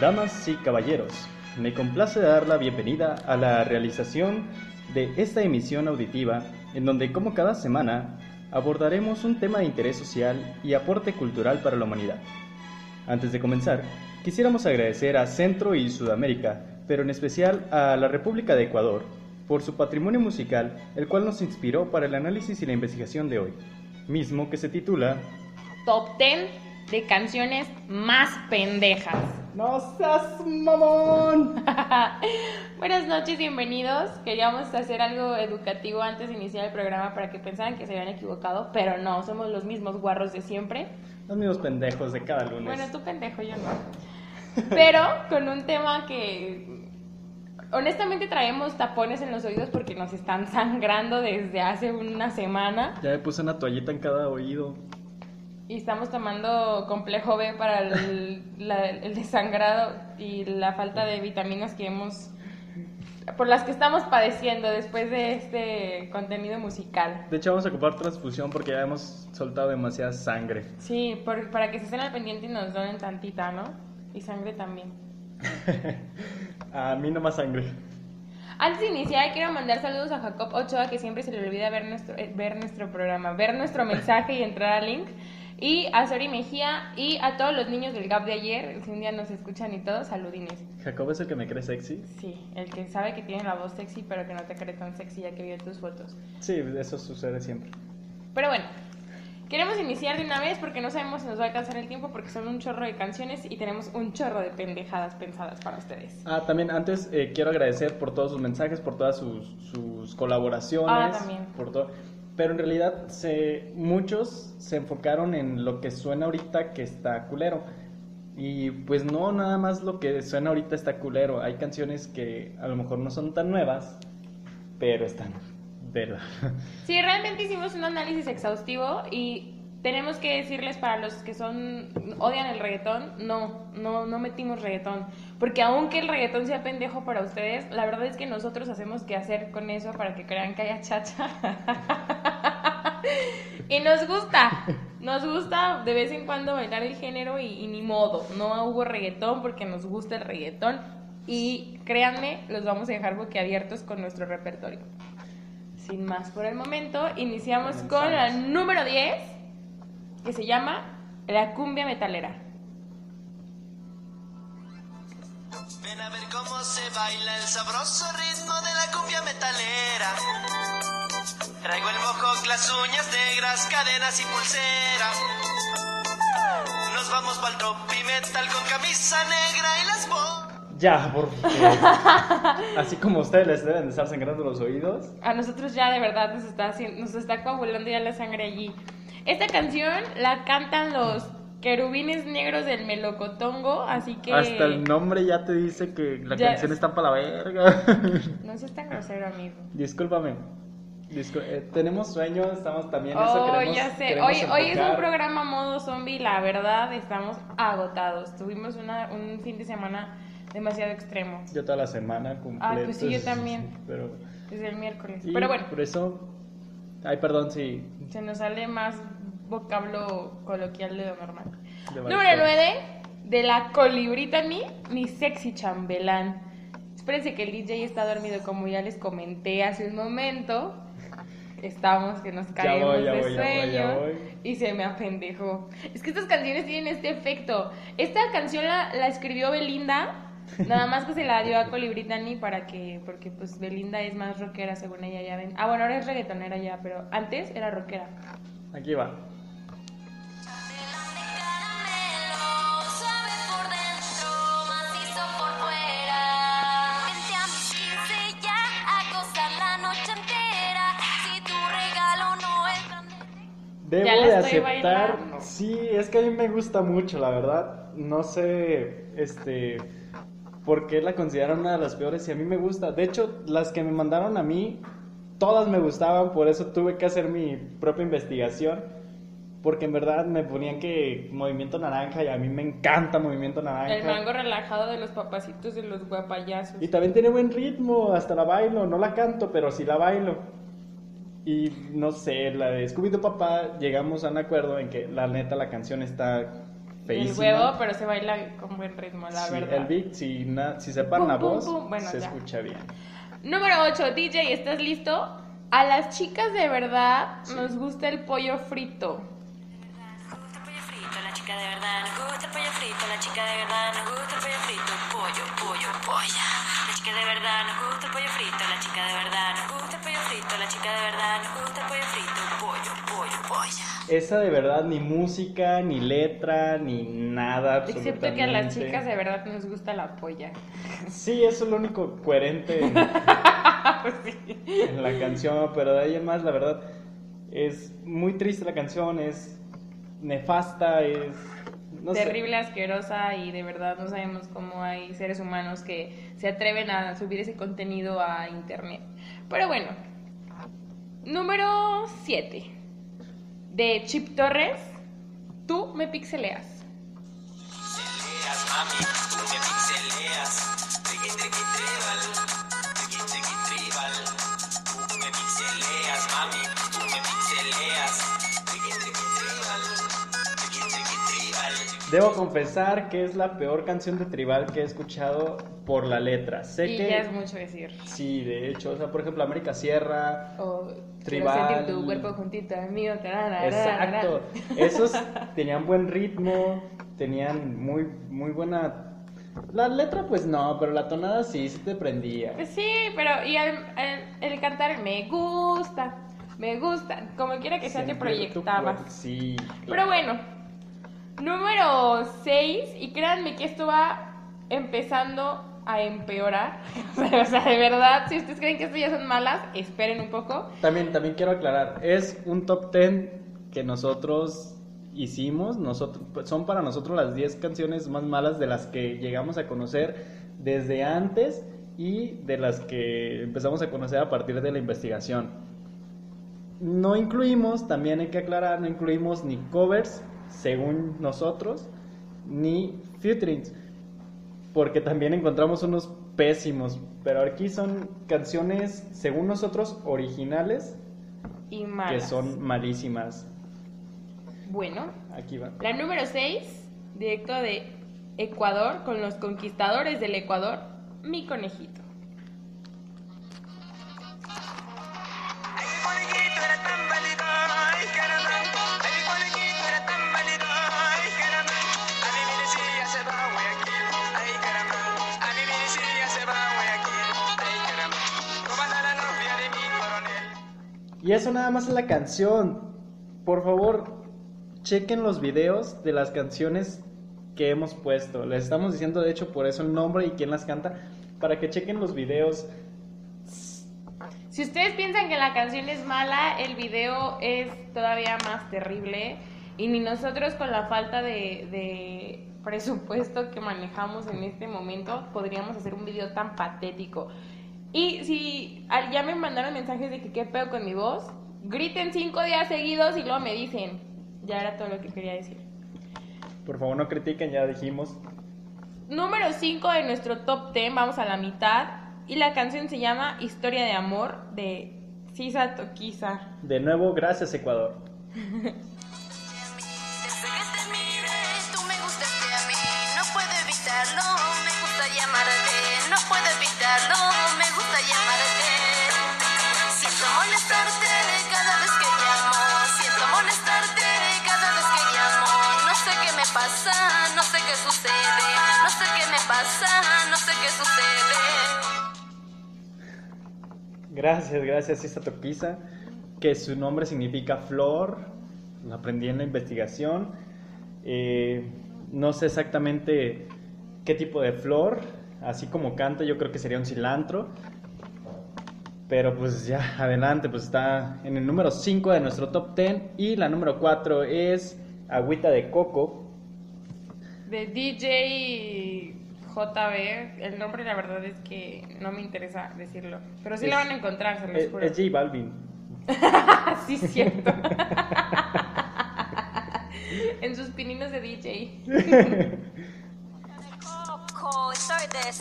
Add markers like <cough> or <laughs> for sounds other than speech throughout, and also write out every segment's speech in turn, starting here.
Damas y caballeros, me complace dar la bienvenida a la realización de esta emisión auditiva en donde como cada semana abordaremos un tema de interés social y aporte cultural para la humanidad. Antes de comenzar, quisiéramos agradecer a Centro y Sudamérica, pero en especial a la República de Ecuador, por su patrimonio musical, el cual nos inspiró para el análisis y la investigación de hoy, mismo que se titula Top 10 de canciones más pendejas. ¡No seas mamón! <laughs> Buenas noches, bienvenidos. Queríamos hacer algo educativo antes de iniciar el programa para que pensaran que se habían equivocado, pero no, somos los mismos guarros de siempre. Los mismos pendejos de cada lunes. Bueno, tú pendejo, yo no. Pero con un tema que honestamente traemos tapones en los oídos porque nos están sangrando desde hace una semana. Ya me puse una toallita en cada oído. Y estamos tomando complejo B para el, la- el desangrado y la falta de vitaminas que hemos por las que estamos padeciendo después de este contenido musical. De hecho, vamos a ocupar transfusión porque ya hemos soltado demasiada sangre. Sí, por- para que se estén al pendiente y nos donen tantita, ¿no? Y sangre también. <laughs> A mí no más sangre. Antes de iniciar, quiero mandar saludos a Jacob Ochoa, que siempre se le olvida ver nuestro, eh, ver nuestro programa, ver nuestro mensaje y entrar al link. Y a Sori Mejía y a todos los niños del GAP de ayer, si un día nos escuchan y todo, saludines. Jacob es el que me cree sexy. Sí, el que sabe que tiene la voz sexy, pero que no te cree tan sexy ya que vio tus fotos. Sí, eso sucede siempre. Pero bueno, queremos iniciar de una vez porque no sabemos si nos va a alcanzar el tiempo porque son un chorro de canciones y tenemos un chorro de pendejadas pensadas para ustedes. Ah, también antes eh, quiero agradecer por todos sus mensajes, por todas sus, sus colaboraciones. Ah, también. Por todo. Pero en realidad muchos se enfocaron en lo que suena ahorita que está culero. Y pues no, nada más lo que suena ahorita está culero. Hay canciones que a lo mejor no son tan nuevas, pero están de la... Sí, realmente hicimos un análisis exhaustivo y tenemos que decirles para los que son odian el reggaetón, no, no, no metimos reggaetón, porque aunque el reggaetón sea pendejo para ustedes, la verdad es que nosotros hacemos que hacer con eso para que crean que haya chacha. <laughs> y nos gusta, nos gusta de vez en cuando bailar el género y, y ni modo, no hubo reggaetón porque nos gusta el reggaetón y créanme, los vamos a dejar boquiabiertos con nuestro repertorio. Sin más por el momento, iniciamos con la Comenzamos. número 10, que se llama La cumbia metalera. Ven a ver cómo se baila el sabroso ritmo de la cumbia metalera. Traigo el mojo, las uñas negras, cadenas y pulseras. Nos vamos pa'l tropi metal con camisa negra y las botas. Ya, porque así como ustedes les deben de estar sangrando los oídos. A nosotros ya de verdad nos está, haciendo- nos está coagulando ya la sangre allí. Esta canción la cantan los querubines negros del melocotongo, así que... Hasta el nombre ya te dice que la Ya. canción está para la verga. <laughs> No seas tan grosero, amigo. Discúlpame. Discul- eh, tenemos sueño, estamos también eso Oh, queremos- ya sé. Hoy, hoy es un programa modo zombie. La verdad, estamos agotados. Tuvimos una, un fin de semana demasiado extremo. Yo toda la semana completa. Ah, pues sí, yo también. Pero, Desde el miércoles. y Pero bueno, Por eso. Ay, perdón, sí. se nos sale más vocablo coloquial de lo normal. de Número balcón. 9. De la colibrita ni sexy chambelán. Espérense que el DJ está dormido, como ya les comenté hace un momento. Estamos que nos caemos voy, de voy, ya voy, sueño ya y se me apendejó. Es que estas canciones tienen este efecto. Esta canción la, la escribió Belinda, nada más que se la dio a Colibritani para que, porque pues Belinda es más rockera según ella ya ven. Ah, bueno, ahora es reggaetonera ya, pero antes era rockera. Aquí va. Melón de caramelo, suave por dentro, macizo por fuera. Vente a mis 15 ya a gozar la noche entera. Si tu regalo no es grande. Debo Ya de aceptar. bailando. Sí, es que a mí me gusta mucho, la verdad. No sé, este. Por qué la consideran una de las peores y a mí me gusta. De hecho, las que me mandaron a mí, todas me gustaban, por eso tuve que hacer mi propia investigación. Porque en verdad me ponían que Movimiento Naranja y a mí me encanta Movimiento Naranja. El mango relajado de los papacitos de los guapayazos. Y también tiene buen ritmo, hasta la bailo, no la canto, pero sí la bailo. Y no sé, la de Scooby-Doo Papá, llegamos a un acuerdo en que la neta la canción está feísima. huevo, pero se baila con buen ritmo, la Sí, verdad. el beat, si, na- si separan la pum, voz, pum. Bueno, se ya. escucha bien. Número 8, DJ, ¿estás listo? A las chicas de verdad nos gusta el pollo frito. Nos gusta el pollo frito, la chica de verdad. Nos gusta el pollo frito, la chica de verdad. Nos gusta el pollo frito, pollo, pollo, polla. La chica de verdad, nos gusta el pollo frito, la chica de verdad. Nos gusta el pollo frito, la chica de verdad. Nos gusta el pollo frito, pollo, Esa de verdad ni música, ni letra, ni nada. Excepto que a las chicas de verdad nos gusta la polla. Sí, eso es lo único coherente en, <laughs> <laughs> sí. en la canción, pero de ahí en más, la verdad, es muy triste la canción, es nefasta, es... no sé. Terrible, asquerosa y de verdad no sabemos cómo hay seres humanos que se atreven a subir ese contenido a internet. Pero bueno, número 7 de Chip Torres, tú me pixeleas. Pixeleas, mami, tú me pixeleas. Triqui, triqui, tribal. Triqui, triqui, tribal. Tú me pixeleas, mami, tú me pixeleas. Triqui, triqui, tribal. Triqui, triqui, tribal. Debo confesar que es la peor canción de Tribal que he escuchado por la letra. Sé y que... ya es mucho decir. Sí, de hecho, o sea, por ejemplo, América Sierra... O Tribal. quiero sentir tu cuerpo juntito al mío. tarara, Exacto. Esos tenían buen ritmo, tenían muy, muy buena... La letra pues no, pero la tonada sí, sí te prendía. Pues sí, pero y el, el- el cantar me gusta, me gusta, como quiera que sea te Siempre tu Sí. Pero bueno, número 6, y créanme que esto va empezando a empeorar. <laughs> o sea, de verdad, si ustedes creen que esto ya son malas, esperen un poco. También, también quiero aclarar, es un top 10 que nosotros hicimos, nosotros, son para nosotros las 10 canciones más malas de las que llegamos a conocer desde antes y de las que empezamos a conocer a partir de la investigación. No incluimos, también hay que aclarar, no incluimos ni covers, según nosotros, ni featurings, porque también encontramos unos pésimos, pero aquí son canciones, según nosotros, originales, Y que malas. son malísimas. Bueno, Aquí va. la número 6, directo de Ecuador, con los conquistadores del Ecuador, mi conejito. Y eso nada más es la canción. Por favor, chequen los videos de las canciones que hemos puesto. Les estamos diciendo, de hecho, por eso el nombre y quién las canta, para que chequen los videos. Si ustedes piensan que la canción es mala, el video es todavía más terrible. Y ni nosotros con la falta de, de presupuesto que manejamos en este momento podríamos hacer un video tan patético. Y si al- ya me mandaron mensajes de que qué pedo con mi voz, griten cinco días seguidos y luego me dicen. Ya era todo lo que quería decir. Por favor, no critiquen, ya dijimos. Número 5 de nuestro top 10, vamos a la mitad. Y la canción se llama Historia de Amor de Sisa Toquiza. De nuevo, gracias Ecuador. <laughs> Desde que te miré, tú me gustaste a mí, no puedo evitarlo, me gusta llamarte, no no sé qué sucede, no sé qué me pasa, no sé qué sucede. Gracias, gracias Isa Toquiza, que su nombre significa flor, lo aprendí en la investigación. Eh, no sé exactamente qué tipo de flor, así como canta, yo creo que sería un cilantro. Pero pues ya, adelante, pues está en el número 5 de nuestro top 10 y la número 4 es Agüita de Coco. De DJ JB, el nombre la verdad es que no me interesa decirlo. Pero sí Es- lo van a encontrar, se los Es, juro. es J Balvin. <laughs> sí, es cierto. <laughs> en sus pininos de DJ. <laughs> Coco, estoy de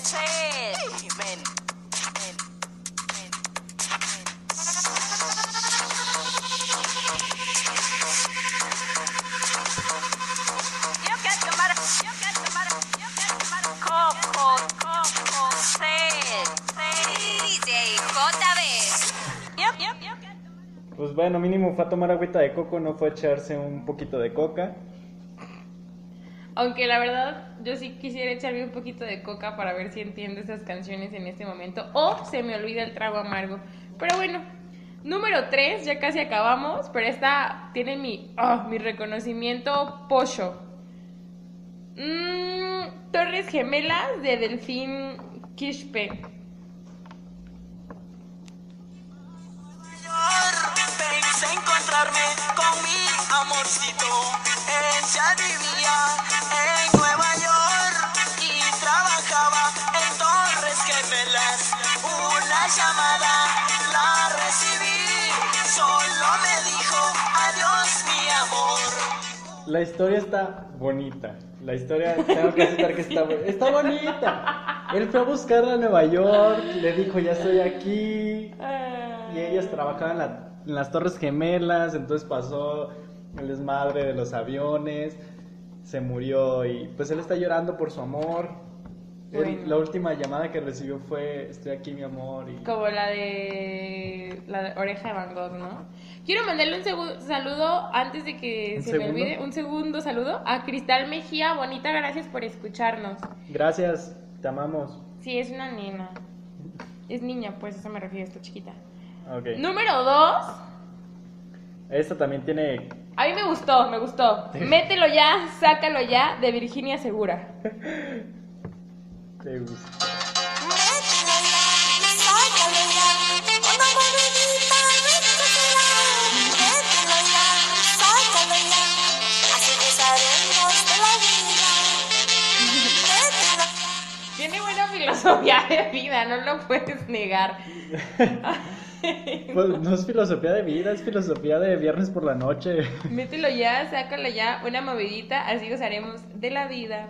bueno, mínimo fue a tomar agüita de coco, no fue a echarse un poquito de coca. Aunque la verdad, yo sí quisiera echarme un poquito de coca para ver si entiendo esas canciones en este momento. O se me olvida el trago amargo. Pero bueno, número 3, ya casi acabamos. Pero esta tiene mi, ah, mi reconocimiento pollo. Mm, Torres Gemelas de Delfín Quispe. Encontrarme con mi amorcito. Ella vivía en Nueva York y trabajaba en Torres Gemelas. Una llamada la recibí, solo me dijo adiós mi amor. La historia está bonita. La historia, tengo que aceptar que está, está bonita. Él fue a buscarla a Nueva York, le dijo, ya estoy aquí. Y ellas trabajaban en, la- en las Torres Gemelas, entonces pasó el desmadre de los aviones, se murió y pues él está llorando por su amor. Bueno. la última llamada que recibió fue, estoy aquí mi amor. Y... Como la de la de oreja de Van Gogh, ¿no? Quiero mandarle un saludo antes de que ¿Un se me olvide, un segundo saludo a Cristal Mejía, bonita, gracias por escucharnos. Gracias, te amamos. Sí, es una nena. Es niña, pues eso me refiero, está chiquita. Número dos, Esta también tiene... a mí me gustó, me gustó. Mételo ya, sácalo ya, de Virginia Segura. <laughs> Te gusta. Tiene buena filosofía de vida, no lo puedes negar. <laughs> <laughs> Pues no es filosofía de vida, es filosofía de viernes por la noche. <laughs> Mételo ya, sácalo ya, una movidita, así gozaremos de la vida.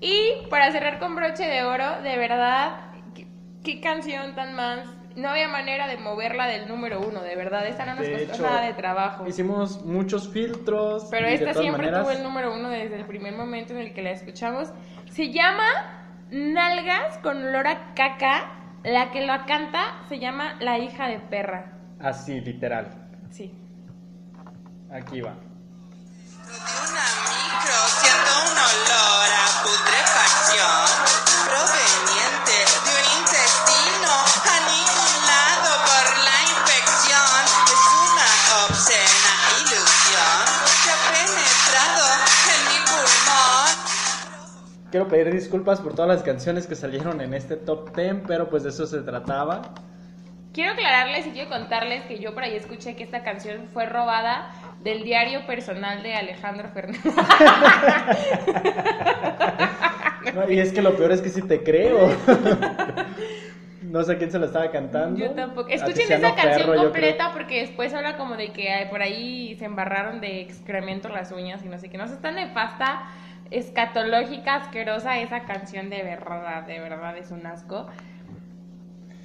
Y para cerrar con broche de oro, de verdad, qué, qué canción tan más. No había manera de moverla del número uno, de verdad. Esta no nos De costó hecho, nada de trabajo. Hicimos muchos filtros. Pero esta siempre maneras, tuvo el número uno desde el primer momento en el que la escuchamos. Se llama Nalgas con olor a caca. La que la canta se llama La hija de perra. Así, literal. Sí. Aquí va. Quiero pedir disculpas por todas las canciones que salieron en este top 10, pero pues de eso se trataba. Quiero aclararles y quiero contarles que yo por ahí escuché que esta canción fue robada del diario personal de Alejandro Fernández. <laughs> No, y es que lo peor es que sí te creo. <laughs> no sé quién se la estaba cantando. Yo tampoco. Escuchen esa canción Ferro, completa porque después habla como de que por ahí se embarraron de excremento las uñas y no sé qué. No sé, está nefasta, escatológica, asquerosa esa canción de verdad, de verdad es un asco.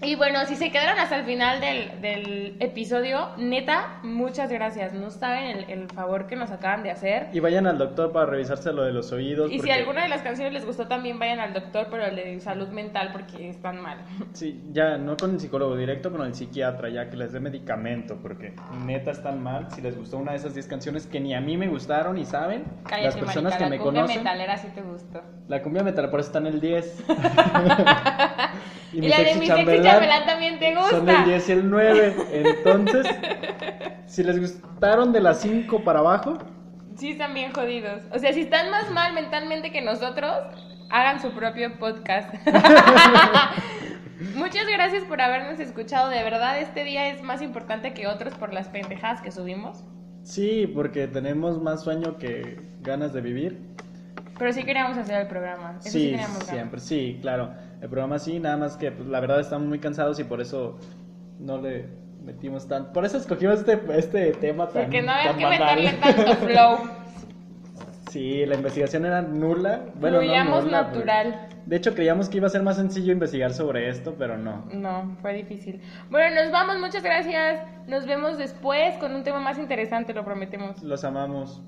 Y bueno, si se quedaron hasta el final del, del episodio, neta, muchas gracias. No saben el, el favor que nos acaban de hacer. Y vayan al doctor para revisarse lo de los oídos. Y si alguna de las canciones les gustó, también vayan al doctor, pero el de salud mental porque están mal. <laughs> Sí, ya no con el psicólogo, directo con el psiquiatra, ya que les dé medicamento, porque neta están mal. Si les gustó una de esas 10 canciones que ni a mí me gustaron y saben, Cállate, las personas marica, que la me cumbia conocen, metalera sí te gustó. la cumbia metal por eso está en el 10. <laughs> Y, la de mi sexy chambelán también te gusta. Son el 10 y el 9. Entonces, si les gustaron de las 5 para abajo, Sí, están bien jodidos. O sea, si están más mal mentalmente que nosotros, hagan su propio podcast. <laughs> Muchas gracias por habernos escuchado. De verdad, este día es más importante que otros por las pendejadas que subimos. sí, porque tenemos más sueño que ganas de vivir. Pero sí queríamos hacer el programa. Eso sí, Sí, siempre, sí, claro. El programa sí, nada más que pues, la verdad estamos muy cansados y por eso no le metimos tan... Por eso escogimos este, este tema tan Porque no había que banal. meterle <laughs> tanto flow. Sí, la investigación era nula. Bueno, no nula, natural. De hecho, creíamos que iba a ser más sencillo investigar sobre esto, pero no. No, fue difícil. Bueno, nos vamos, muchas gracias. Nos vemos después con un tema más interesante, lo prometemos. Los amamos.